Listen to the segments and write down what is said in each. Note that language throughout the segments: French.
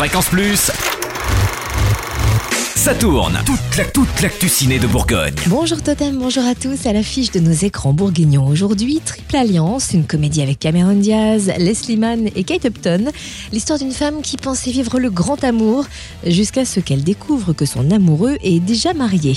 Fréquence Plus. Ça tourne. Toute la toute l'actu ciné de Bourgogne. Bonjour Totem, bonjour à tous. À l'affiche de nos écrans bourguignons aujourd'hui, Triple Alliance, une comédie avec Cameron Diaz, Leslie Mann et Kate Upton. L'histoire d'une femme qui pensait vivre le grand amour jusqu'à ce qu'elle découvre que son amoureux est déjà marié.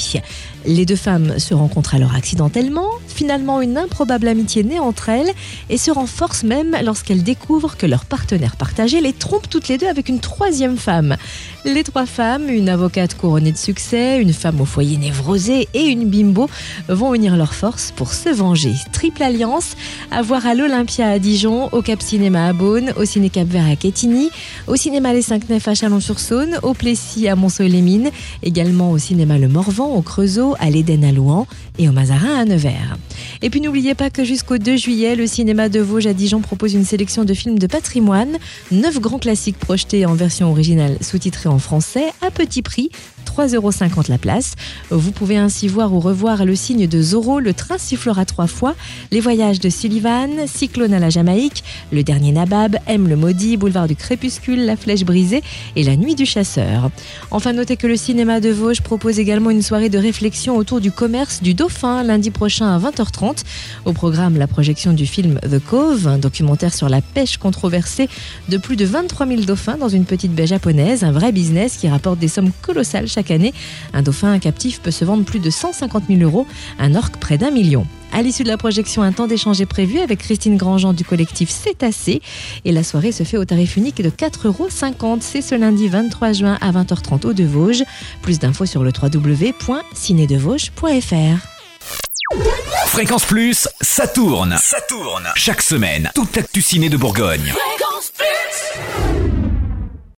Les deux femmes se rencontrent alors accidentellement. Finalement, une improbable amitié naît entre elles et se renforce même lorsqu'elles découvrent que leur partenaire partagé les trompe toutes les deux avec une troisième femme. Les trois femmes, une avocate couronnée de succès, une femme au foyer névrosé et une bimbo, vont unir leurs forces pour se venger. Triple alliance à voir à l'Olympia à Dijon, au Cap Cinéma à Beaune, au Ciné Cap Vert à Quetigny, au Cinéma Les Cinq Nefs à Chalon-sur-Saône, au Plessis à Monceau-les-Mines, également au Cinéma Le Morvan au Creusot, à l'Éden à Louan et au Mazarin à Nevers. Et puis n'oubliez pas que jusqu'au 2 juillet, le cinéma de Vosges à Dijon propose une sélection de films de patrimoine, neuf grands classiques projetés en version originale sous-titrée en français à petit prix 3,50 euros la place. Vous pouvez ainsi voir ou revoir le signe de Zorro, le train sifflera trois fois, les voyages de Sullivan, Cyclone à la Jamaïque, le dernier Nabab, M le maudit, boulevard du crépuscule, la flèche brisée et la nuit du chasseur. Enfin, notez que le cinéma de Vosges propose également une soirée de réflexion autour du commerce du dauphin lundi prochain à 20h30. Au programme, la projection du film The Cove, un documentaire sur la pêche controversée de plus de 23 000 dauphins dans une petite baie japonaise, un vrai business qui rapporte des sommes colossales chaque année. Un dauphin captif peut se vendre plus de 150 000 euros, un orque près d'un million. À l'issue de la projection, un temps d'échange est prévu avec Christine Grandjean du collectif Cétacé. Et la soirée se fait au tarif unique de 4,50 euros. C'est ce lundi 23 juin à 20h30 au De Vosges. Plus d'infos sur le www.cinédevosges.fr. Fréquence Plus, ça tourne. Ça tourne. Chaque semaine, toute l'actu ciné de Bourgogne. Fréquence Plus